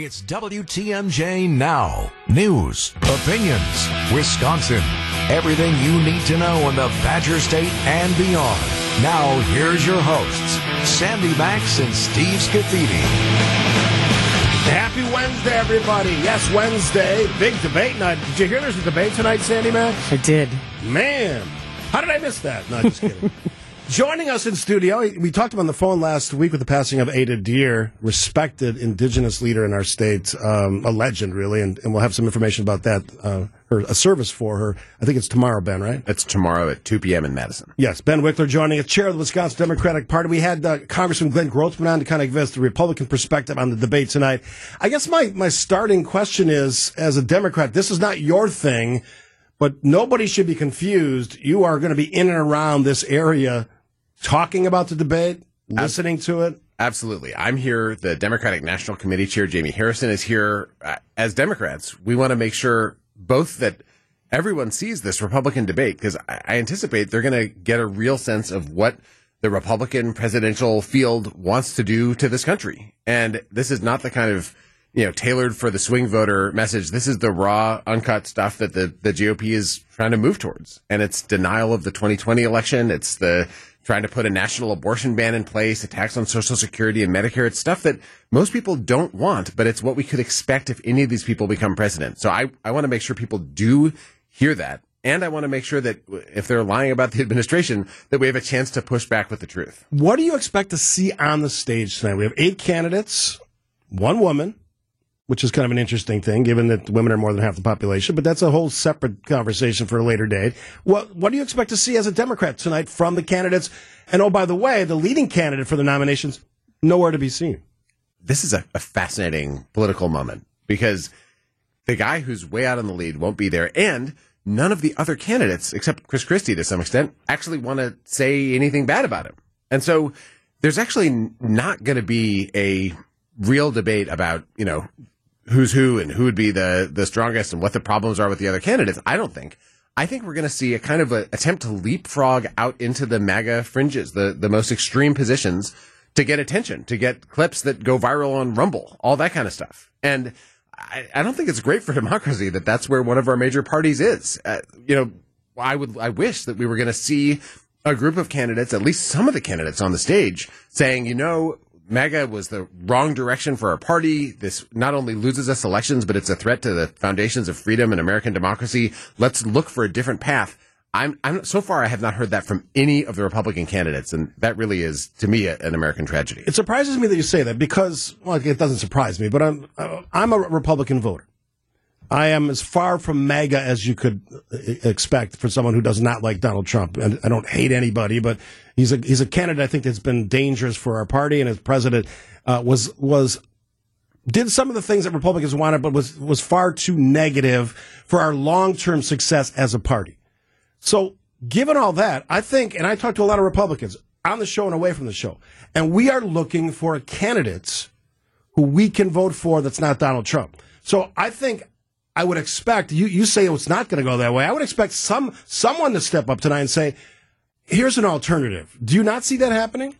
It's WTMJ Now. News, opinions, Wisconsin. Everything you need to know in the Badger State and beyond. Now, here's your hosts, Sandy Max and Steve Scafidi. Happy Wednesday, everybody. Yes, Wednesday. Big debate night. Did you hear there's a debate tonight, Sandy Max? I did. Man, how did I miss that? No, just kidding. Joining us in studio, we talked him on the phone last week with the passing of Ada Deer, respected indigenous leader in our state, um, a legend, really, and, and, we'll have some information about that. Uh, her, a service for her. I think it's tomorrow, Ben, right? It's tomorrow at 2 p.m. in Madison. Yes, Ben Wikler joining us, chair of the Wisconsin Democratic Party. We had uh, Congressman Glenn Grothman on to kind of give us the Republican perspective on the debate tonight. I guess my, my starting question is, as a Democrat, this is not your thing, but nobody should be confused. You are going to be in and around this area talking about the debate, listening to it? Absolutely. I'm here. The Democratic National Committee Chair, Jamie Harrison, is here. Uh, as Democrats, we want to make sure both that everyone sees this Republican debate because I, I anticipate they're going to get a real sense of what the Republican presidential field wants to do to this country. And this is not the kind of you know, tailored for the swing voter message. This is the raw, uncut stuff that the, the GOP is trying to move towards. And it's denial of the 2020 election. It's the trying to put a national abortion ban in place, a tax on Social Security and Medicare. It's stuff that most people don't want, but it's what we could expect if any of these people become president. So I, I want to make sure people do hear that. And I want to make sure that if they're lying about the administration, that we have a chance to push back with the truth. What do you expect to see on the stage tonight? We have eight candidates, one woman, which is kind of an interesting thing, given that women are more than half the population. But that's a whole separate conversation for a later date. What What do you expect to see as a Democrat tonight from the candidates? And oh, by the way, the leading candidate for the nominations nowhere to be seen. This is a, a fascinating political moment because the guy who's way out in the lead won't be there, and none of the other candidates, except Chris Christie to some extent, actually want to say anything bad about him. And so there's actually not going to be a real debate about, you know, who's who and who would be the the strongest and what the problems are with the other candidates. I don't think. I think we're going to see a kind of an attempt to leapfrog out into the MAGA fringes, the the most extreme positions, to get attention, to get clips that go viral on Rumble, all that kind of stuff. And I, I don't think it's great for democracy that that's where one of our major parties is. Uh, you know, I would I wish that we were going to see a group of candidates, at least some of the candidates on the stage, saying, you know, MAGA was the wrong direction for our party. This not only loses us elections, but it's a threat to the foundations of freedom and American democracy. Let's look for a different path. I'm, I'm so far I have not heard that from any of the Republican candidates, and that really is to me an American tragedy. It surprises me that you say that because well, it doesn't surprise me, but I'm I'm a Republican voter. I am as far from MAGA as you could uh, expect for someone who does not like Donald Trump. And I don't hate anybody, but he's a he's a candidate I think that's been dangerous for our party. And as president, uh, was was did some of the things that Republicans wanted, but was was far too negative for our long term success as a party. So, given all that, I think, and I talked to a lot of Republicans on the show and away from the show, and we are looking for candidates who we can vote for that's not Donald Trump. So I think I would expect you. You say it's not going to go that way. I would expect some someone to step up tonight and say, "Here's an alternative." Do you not see that happening?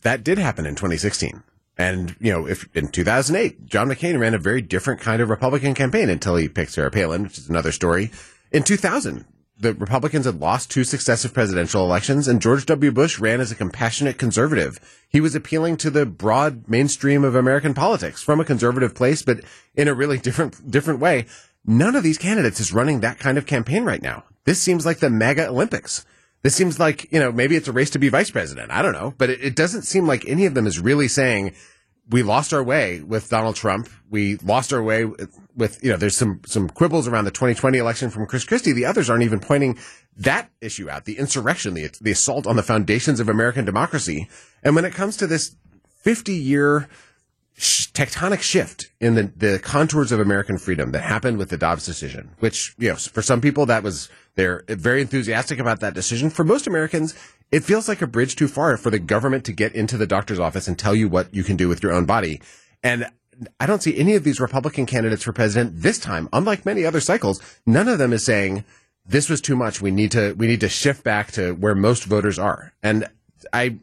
That did happen in 2016. And, you know, if in 2008, John McCain ran a very different kind of Republican campaign until he picked Sarah Palin, which is another story. In 2000, the Republicans had lost two successive presidential elections, and George W. Bush ran as a compassionate conservative. He was appealing to the broad mainstream of American politics from a conservative place, but in a really different different way. None of these candidates is running that kind of campaign right now. This seems like the MAGA Olympics. This seems like, you know, maybe it's a race to be vice president. I don't know. But it, it doesn't seem like any of them is really saying, we lost our way with Donald Trump. We lost our way with, you know, there's some, some quibbles around the 2020 election from Chris Christie. The others aren't even pointing that issue out, the insurrection, the, the assault on the foundations of American democracy. And when it comes to this 50 year sh- tectonic shift in the, the contours of American freedom that happened with the Dobbs decision, which, you know, for some people that was, they're very enthusiastic about that decision. For most Americans, it feels like a bridge too far for the government to get into the doctor's office and tell you what you can do with your own body. And I don't see any of these Republican candidates for president this time, unlike many other cycles, none of them is saying this was too much. We need to, we need to shift back to where most voters are. And I,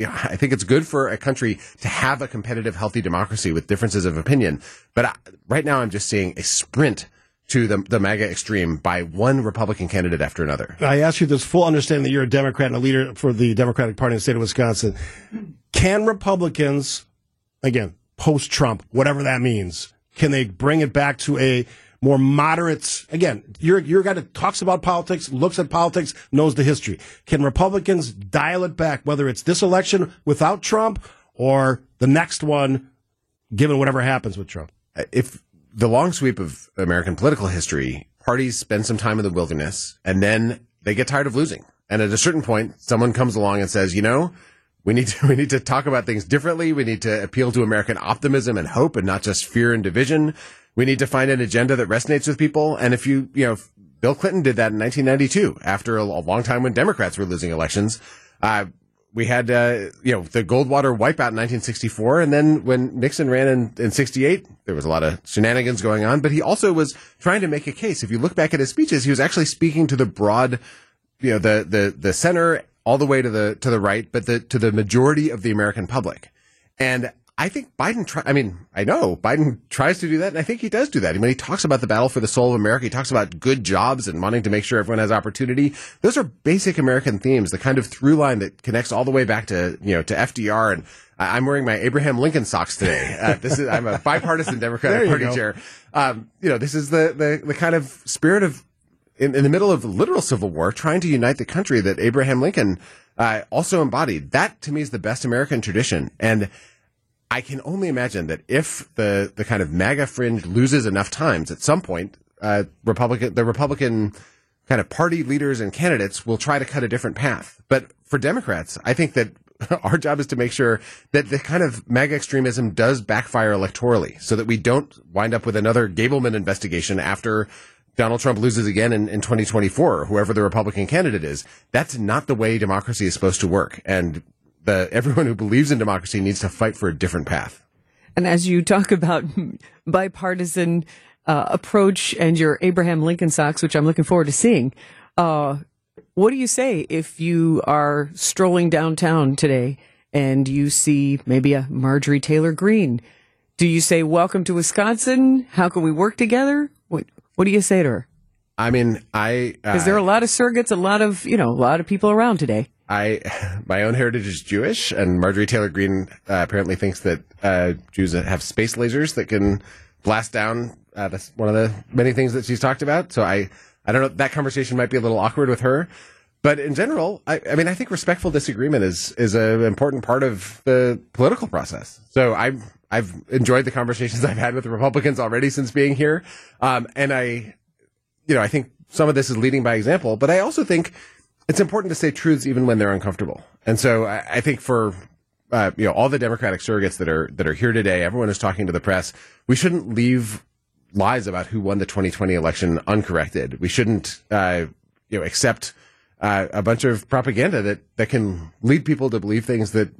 I think it's good for a country to have a competitive, healthy democracy with differences of opinion. But I, right now, I'm just seeing a sprint to the, the MAGA extreme by one Republican candidate after another. I ask you this full understanding that you're a Democrat and a leader for the Democratic Party in the state of Wisconsin. Can Republicans, again, post Trump, whatever that means, can they bring it back to a more moderate? Again, you're you're a guy that talks about politics, looks at politics, knows the history. Can Republicans dial it back, whether it's this election without Trump or the next one, given whatever happens with Trump? If the long sweep of American political history, parties spend some time in the wilderness and then they get tired of losing. And at a certain point, someone comes along and says, you know, we need to, we need to talk about things differently. We need to appeal to American optimism and hope and not just fear and division. We need to find an agenda that resonates with people. And if you, you know, Bill Clinton did that in 1992 after a, long time when Democrats were losing elections. Uh, we had, uh, you know, the Goldwater wipeout in 1964. And then when Nixon ran in, in 68, there was a lot of shenanigans going on, but he also was trying to make a case. If you look back at his speeches, he was actually speaking to the broad, you know, the, the, the center all the way to the, to the right, but the, to the majority of the American public. And I think Biden try, I mean, I know Biden tries to do that, and I think he does do that. When he talks about the battle for the soul of America, he talks about good jobs and wanting to make sure everyone has opportunity. Those are basic American themes, the kind of through line that connects all the way back to, you know, to FDR. And I'm wearing my Abraham Lincoln socks today. Uh, this is, I'm a bipartisan Democratic Party go. chair. Um, you know, this is the, the, the kind of spirit of, in, in the middle of literal civil war, trying to unite the country that Abraham Lincoln, uh, also embodied. That to me is the best American tradition. And, I can only imagine that if the, the kind of MAGA fringe loses enough times at some point, uh, Republican, the Republican kind of party leaders and candidates will try to cut a different path. But for Democrats, I think that our job is to make sure that the kind of MAGA extremism does backfire electorally so that we don't wind up with another Gableman investigation after Donald Trump loses again in, in 2024 whoever the Republican candidate is. That's not the way democracy is supposed to work. And the everyone who believes in democracy needs to fight for a different path. And as you talk about bipartisan uh, approach and your Abraham Lincoln socks, which I'm looking forward to seeing, uh, what do you say if you are strolling downtown today and you see maybe a Marjorie Taylor Greene? Do you say, "Welcome to Wisconsin"? How can we work together? What What do you say to her? I mean, I Because there are a lot of surrogates, a lot of you know, a lot of people around today. I, my own heritage is Jewish, and Marjorie Taylor Greene uh, apparently thinks that uh, Jews have space lasers that can blast down. Uh, that's one of the many things that she's talked about. So I, I don't know. That conversation might be a little awkward with her, but in general, I, I mean, I think respectful disagreement is is an important part of the political process. So I, I've enjoyed the conversations I've had with the Republicans already since being here, um, and I, you know, I think some of this is leading by example, but I also think it's important to say truths even when they're uncomfortable. And so I, I think for uh, you know all the Democratic surrogates that are that are here today, everyone is talking to the press. We shouldn't leave lies about who won the 2020 election uncorrected. We shouldn't uh, you know accept uh, a bunch of propaganda that that can lead people to believe things that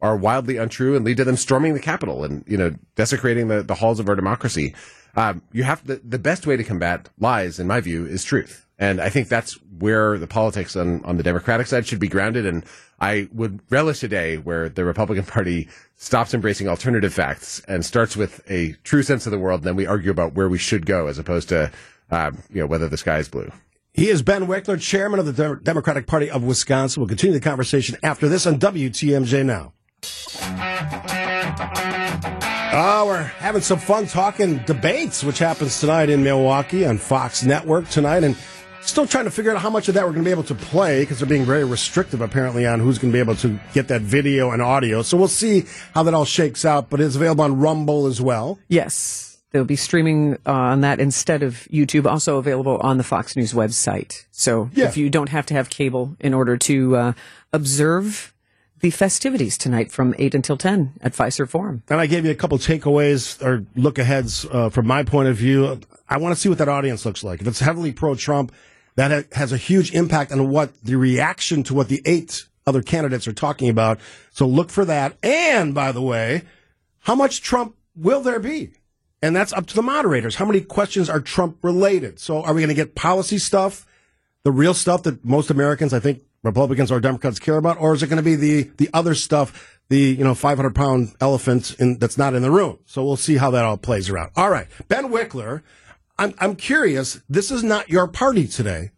are wildly untrue and lead to them storming the Capitol and you know desecrating the, the halls of our democracy. Um, you have the, the best way to combat lies, in my view, is truth. And I think that's where the politics on, on the Democratic side should be grounded. And I would relish a day where the Republican Party stops embracing alternative facts and starts with a true sense of the world. And then we argue about where we should go as opposed to, um, you know, whether the sky is blue. He is Ben Wikler, chairman of the Dem- Democratic Party of Wisconsin. We'll continue the conversation after this on WTMJ Now. Oh, we're having some fun talking debates, which happens tonight in Milwaukee on Fox Network tonight. And Still trying to figure out how much of that we're going to be able to play because they're being very restrictive apparently on who's going to be able to get that video and audio. So we'll see how that all shakes out, but it's available on Rumble as well. Yes. They'll be streaming uh, on that instead of YouTube, also available on the Fox News website. So Yeah. if you don't have to have cable in order to uh, observe the festivities tonight from 8 until 10 at Fiserv Forum. And I gave you a couple takeaways or look aheads uh, from my point of view. I want to see what that audience looks like. If it's heavily pro Trump, that has a huge impact on what the reaction to what the eight other candidates are talking about. So look for that. And by the way, how much Trump will there be? And that's up to the moderators. How many questions are Trump related? So are we going to get policy stuff, the real stuff that most Americans, I think, Republicans or Democrats care about, or is it going to be the the other stuff, the you know 500 pound elephant in, that's not in the room? So we'll see how that all plays around. All right, Ben Wikler, I'm I'm curious. This is not your party today,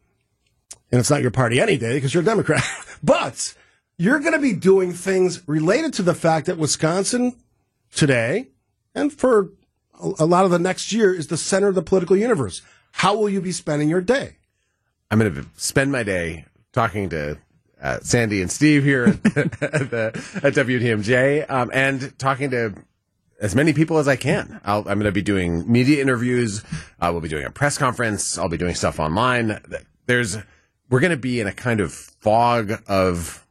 and it's not your party any day because you're a Democrat, but you're going to be doing things related to the fact that Wisconsin today and for a lot of the next year is the center of the political universe. How will you be spending your day? I'm going to spend my day talking to uh, Sandy and Steve here at, the, at WTMJ um, and talking to as many people as I can. i am going to be doing media interviews. Uh, we'll be doing a press conference. I'll be doing stuff online. There's we're going to be in a kind of fog of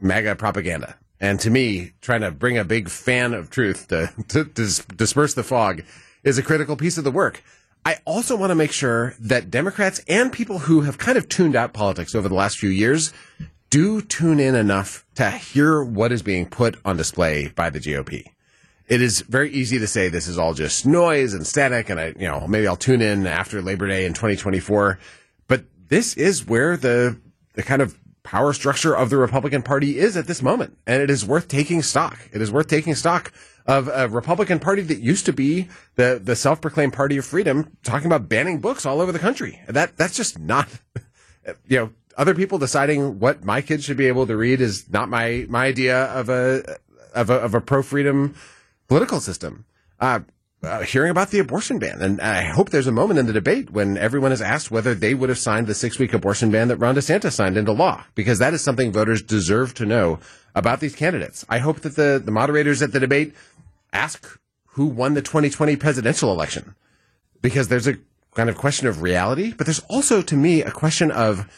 MAGA propaganda. And to me, trying to bring a big fan of truth to, to disperse the fog is a critical piece of the work. I also want to make sure that Democrats and people who have kind of tuned out politics over the last few years do tune in enough to hear what is being put on display by the GOP. It is very easy to say this is all just noise and static, and I, you know, maybe I'll tune in after Labor Day in 2024. But this is where the the kind of power structure of the Republican Party is at this moment. And it is worth taking stock. It is worth taking stock of a Republican Party that used to be the, the self-proclaimed party of freedom talking about banning books all over the country. That, that's just not, you know, other people deciding what my kids should be able to read is not my, my idea of a, of a, of a pro-freedom political system. Uh, uh, hearing about the abortion ban. And I hope there's a moment in the debate when everyone is asked whether they would have signed the six week abortion ban that Ron DeSantis signed into law, because that is something voters deserve to know about these candidates. I hope that the, the moderators at the debate ask who won the 2020 presidential election, because there's a kind of question of reality, but there's also, to me, a question of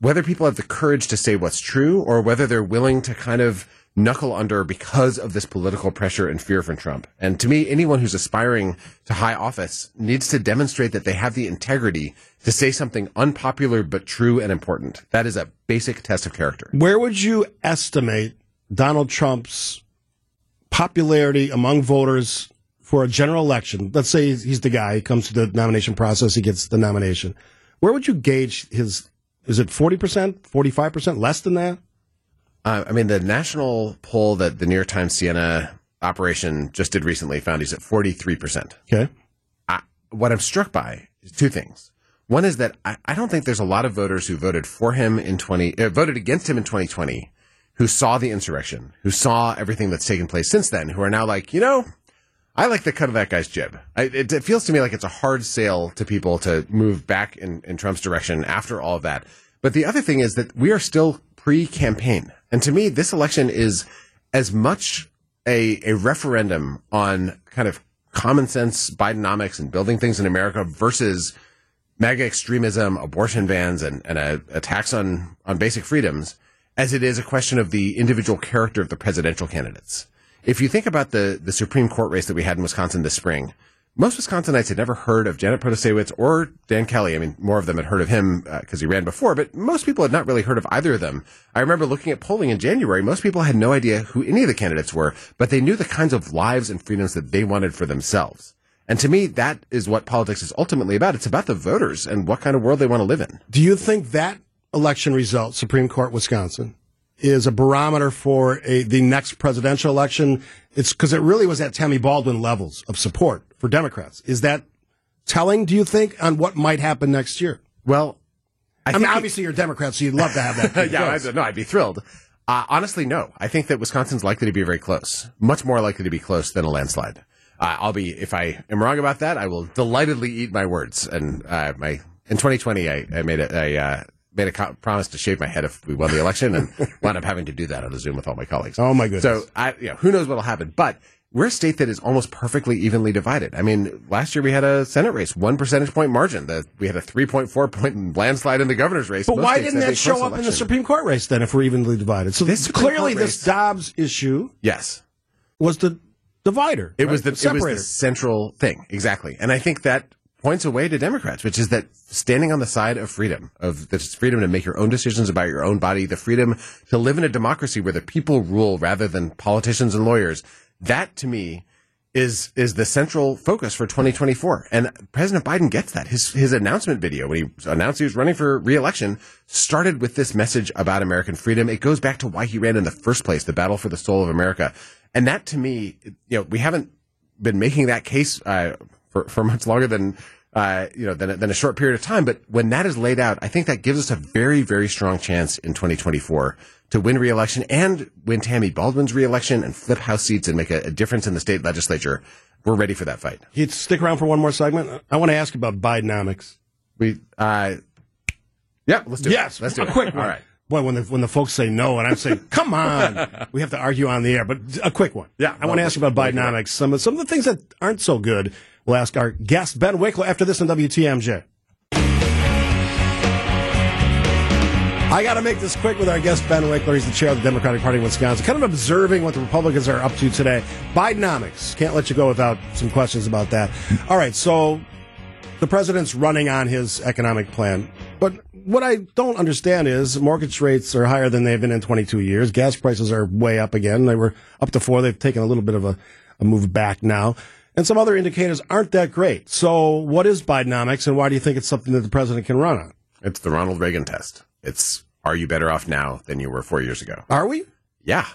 whether people have the courage to say what's true or whether they're willing to kind of knuckle under because of this political pressure and fear from Trump. And to me, anyone who's aspiring to high office needs to demonstrate that they have the integrity to say something unpopular but true and important. That is a basic test of character. Where would you estimate Donald Trump's popularity among voters for a general election? Let's say he's the guy, he comes to the nomination process, he gets the nomination. Where would you gauge his, is it 40%, 45%, less than that? Uh, I mean, the national poll that the New York Times Siena operation just did recently found he's at 43%. Okay. I, what I'm struck by is two things. One is that I, I, don't think there's a lot of voters who voted for him in 20, uh, voted against him in 2020, who saw the insurrection, who saw everything that's taken place since then, who are now like, you know, I like the cut of that guy's jib. I, it, it, feels to me like it's a hard sale to people to move back in, in Trump's direction after all of that. But the other thing is that we are still pre-campaign. And to me, this election is as much a, a referendum on kind of common sense Bidenomics and building things in America versus MAGA extremism, abortion bans, and, and a, attacks on, on basic freedoms as it is a question of the individual character of the presidential candidates. If you think about the, the Supreme Court race that we had in Wisconsin this spring, most Wisconsinites had never heard of Janet Protasiewicz or Dan Kelly. I mean, more of them had heard of him because uh, he ran before, but most people had not really heard of either of them. I remember looking at polling in January. Most people had no idea who any of the candidates were, but they knew the kinds of lives and freedoms that they wanted for themselves. And to me, that is what politics is ultimately about. It's about the voters and what kind of world they want to live in. Do you think that election result, Supreme Court Wisconsin, is a barometer for a, the next presidential election. It's because it really was at Tammy Baldwin levels of support for Democrats. Is that telling, do you think, on what might happen next year? Well, I, I mean, obviously you're Democrat, so you'd love to have that. yeah, I'd, no, I'd be thrilled. Uh, honestly, no. I think that Wisconsin's likely to be very close, much more likely to be close than a landslide. Uh, I'll be, if I am wrong about that, I will delightedly eat my words. And uh, my in 2020, I, I made a, a uh, made a co- promise to shave my head if we won the election, and wound up having to do that on a Zoom with all my colleagues. Oh my goodness! So I, you know, who knows what'll happen? But we're a state that is almost perfectly evenly divided. I mean, last year we had a Senate race, one percentage point margin. The, we had a 3.4 point landslide in the governor's race. But Most why didn't that show up election. in the Supreme Court race then if we're evenly divided? So this clearly this Dobbs issue yes, was the divider. It right? was the, the it was the central thing. Exactly. And I think that points away to Democrats, which is that standing on the side of freedom, of the freedom to make your own decisions about your own body, the freedom to live in a democracy where the people rule rather than politicians and lawyers. That to me is is the central focus for 2024. And President Biden gets that. His his announcement video when he announced he was running for reelection started with this message about American freedom. It goes back to why he ran in the first place, the battle for the soul of America. And that to me, you know, we haven't been making that case uh, for for much longer than uh, you know, than, than a short period of time. But when that is laid out, I think that gives us a very, very strong chance in 2024 to win re-election and win Tammy Baldwin's re-election and flip House seats and make a, a difference in the state legislature. We're ready for that fight. You'd stick around for one more segment. I want to ask you about Bidenomics. We, uh, yeah, let's do yes, it. Let's do a it. quick one. All right. Boy, when the when the folks say no, and I'm saying, "Come on," we have to argue on the air. But a quick one. Yeah, I want to ask you about Bidenomics. Some of some of the things that aren't so good. We'll ask our guest Ben Wikler after this on WTMJ. I got to make this quick with our guest Ben Wikler. He's the chair of the Democratic Party in Wisconsin. Kind of observing what the Republicans are up to today. Bidenomics. Can't let you go without some questions about that. All right, so the president's running on his economic plan, but what I don't understand is mortgage rates are higher than they've been in 22 years. Gas prices are way up again. They were up to four. They've taken a little bit of a, a move back now. And some other indicators aren't that great. So what is Bidenomics and why do you think it's something that the president can run on? It's the Ronald Reagan test. It's are you better off now than you were four years ago? Are we? Yeah.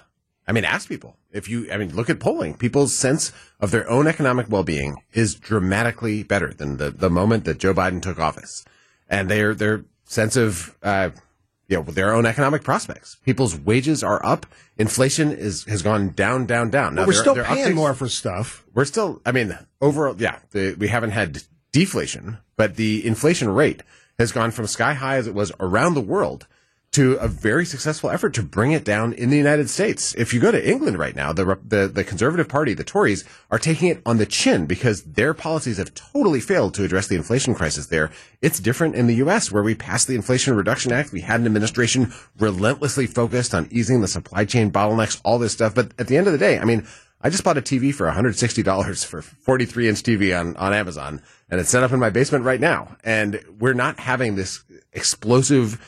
I mean, ask people. If you, I mean, look at polling. People's sense of their own economic well-being is dramatically better than the, the moment that Joe Biden took office. And their, their sense of, uh, you know, their own economic prospects. People's wages are up. Inflation is, has gone down, down, down. Now, we're there- still there paying upticks- more for stuff. we're still, I mean, overall, yeah, the, we haven't had deflation, but the inflation rate has gone from sky high as it was around the world to a very successful effort to bring it down in the United States. If you go to England right now, the, the, the Conservative Party, the Tories, are taking it on the chin because their policies have totally failed to address the inflation crisis there. It's different in the U.S. where we passed the Inflation Reduction Act. We had an administration relentlessly focused on easing the supply chain bottlenecks, all this stuff. But at the end of the day, I mean, I just bought a TV for $160 for 43 inch TV on, on Amazon and it's set up in my basement right now. And we're not having this explosive,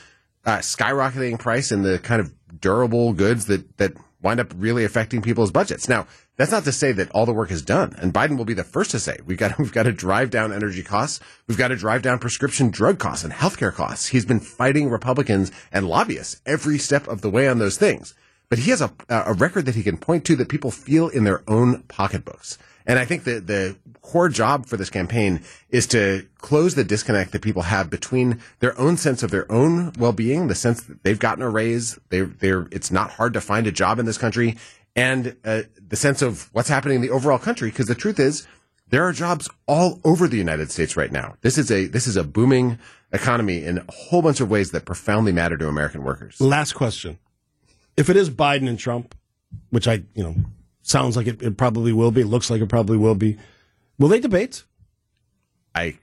uh, skyrocketing price in the kind of durable goods that, that wind up really affecting people's budgets. Now, that's not to say that all the work is done. And Biden will be the first to say we've got, we've got to drive down energy costs. We've got to drive down prescription drug costs and healthcare costs. He's been fighting Republicans and lobbyists every step of the way on those things but he has a, a record that he can point to that people feel in their own pocketbooks. And I think that the core job for this campaign is to close the disconnect that people have between their own sense of their own well-being, the sense that they've gotten a raise, they're, they're, it's not hard to find a job in this country, and uh, the sense of what's happening in the overall country. Because the truth is, there are jobs all over the United States right now. This is a this is a booming economy in a whole bunch of ways that profoundly matter to American workers. Last question. If it is Biden and Trump, which I, you know, sounds like it, it probably will be, it looks like it probably will be, will they debate? I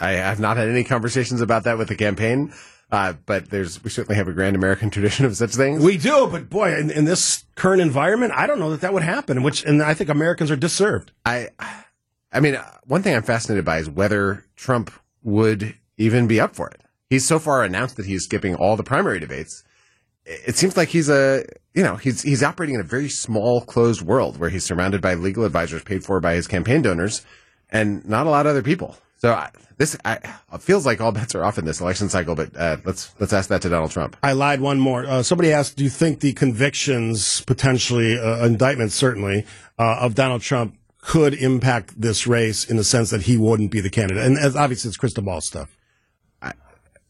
I have not had any conversations about that with the campaign, uh, but there's we certainly have a grand American tradition of such things. We do, but boy, in, in this current environment, I don't know that that would happen. Which, and I think Americans are disserved. I I mean, one thing I'm fascinated by is whether Trump would even be up for it. He's so far announced that he's skipping all the primary debates. It seems like he's a you know he's he's operating in a very small closed world where he's surrounded by legal advisors paid for by his campaign donors and not a lot of other people. So I, this I, feels like all bets are off in this election cycle. But uh, let's let's ask that to Donald Trump. I lied one more. Uh, somebody asked, do you think the convictions, potentially uh, indictments, certainly uh, of Donald Trump could impact this race in the sense that he wouldn't be the candidate? And as obviously, it's crystal ball stuff.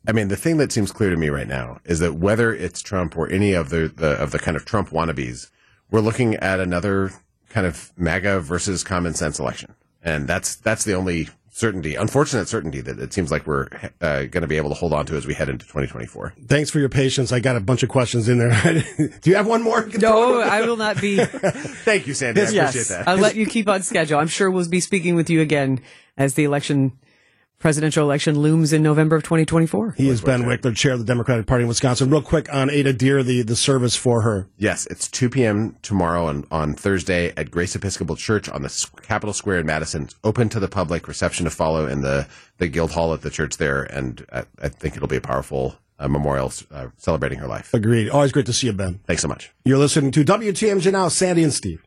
I mean, the thing that seems clear to me right now is that whether it's Trump or any of the, the of the kind of Trump wannabes, we're looking at another kind of MAGA versus common sense election, and that's that's the only certainty, unfortunate certainty that it seems like we're uh, going to be able to hold on to as we head into 2024. Thanks for your patience. I got a bunch of questions in there. do you have one more? No, I will not be. Thank you, Sandy. I appreciate yes, that. I'll let you keep on schedule. I'm sure we'll be speaking with you again as the election, presidential election looms in November of 2024. He is Ben Wikler, chair of the Democratic Party in Wisconsin. Real quick on Ada Deer, the, the service for her. Yes, it's 2 p.m. tomorrow and on Thursday at Grace Episcopal Church on the Capitol Square in Madison. It's open to the public. Reception to follow in the the Guild Hall at the church there, and I, I think it'll be a powerful uh, memorial uh, celebrating her life. Agreed. Always great to see you, Ben. Thanks so much. You're listening to WTMJ Now, Sandy and Steve.